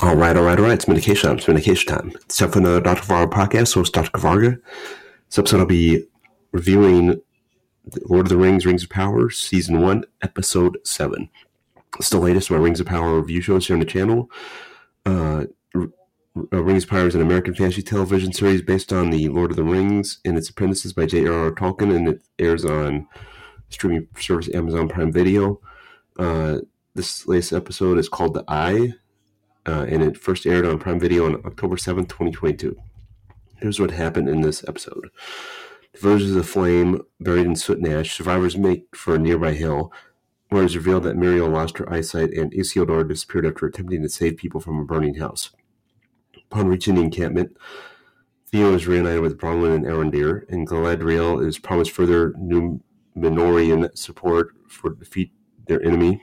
All right, all right, all right. It's medication time. It's medication time. It's time for another Dr. Varga podcast. Host Dr. Varga. This episode, I'll be reviewing Lord of the Rings, Rings of Power, Season 1, Episode 7. It's the latest of my Rings of Power review shows here on the channel. Uh, Rings of Power is an American fantasy television series based on the Lord of the Rings and its apprentices by J.R.R. Tolkien, and it airs on streaming service Amazon Prime Video. Uh, this latest episode is called The Eye uh, and it first aired on Prime Video on October 7th, 2022. Here's what happened in this episode. The Diverges of the flame buried in soot and ash, survivors make for a nearby hill, where it is revealed that Miriel lost her eyesight and Isildur disappeared after attempting to save people from a burning house. Upon reaching the encampment, Theo is reunited with Bronwyn and Arondir, and Galadriel is promised further Numenorean support for defeat their enemy,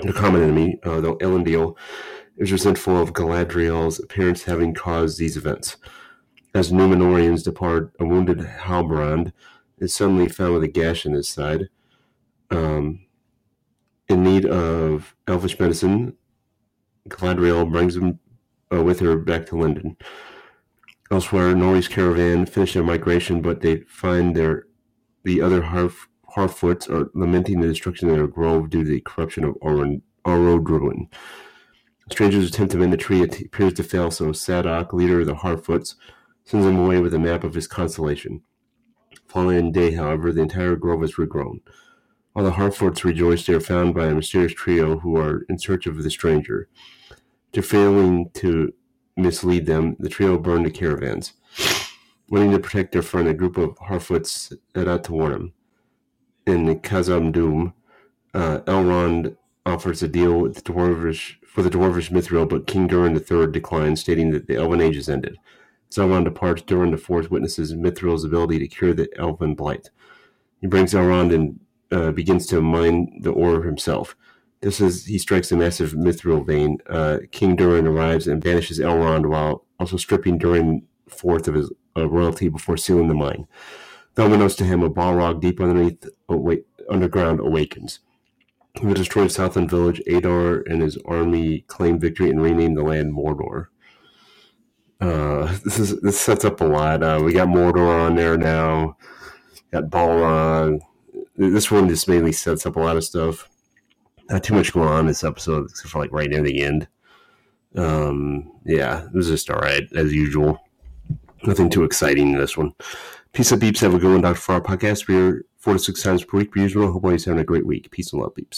their common enemy, uh, though Elendil is resentful of Galadriel's appearance having caused these events. As Numenoreans depart, a wounded Halbrand is suddenly found with a gash in his side. Um, in need of elvish medicine, Galadriel brings him uh, with her back to Lindon. Elsewhere, Nori's caravan finish their migration, but they find their the other Harf, Harfoots are lamenting the destruction of their grove due to the corruption of. Orodruin. Strangers attempt to mend the tree. It appears to fail, so Sadoc, leader of the Harfoots, sends them away with a map of his constellation. Following day, however, the entire grove is regrown. All the Harfoots rejoice, they are found by a mysterious trio who are in search of the stranger. To failing to mislead them, the trio burn the caravans. Wanting to protect their friend, a group of Harfoots head out to warn him. In Khazad-dûm, uh, Elrond offers a deal with the dwarvish for the dwarvish Mithril, but King Durin III declines, stating that the Elven Age has ended. Elrond departs, Durin the Fourth witnesses Mithril's ability to cure the Elven blight. He brings Elrond and uh, begins to mine the ore himself. This is he strikes a massive Mithril vein, uh, King Durin arrives and banishes Elrond while also stripping Durin Fourth of his uh, royalty before sealing the mine. Unbeknownst to him, a Balrog deep underneath, underground awakens. Who destroyed Southland Village, Adar and his army claimed victory and renamed the land Mordor. Uh, this is this sets up a lot. Uh, we got Mordor on there now. Got Balrog. This one just mainly sets up a lot of stuff. Not too much going on in this episode, except for like right near the end. Um, yeah, it was just all right as usual. Nothing too exciting in this one. Peace up, beeps. Have a good one, Dr. Farr podcast. We're four to six times per week per usual. Hope everybody's having a great week. Peace and love, beeps.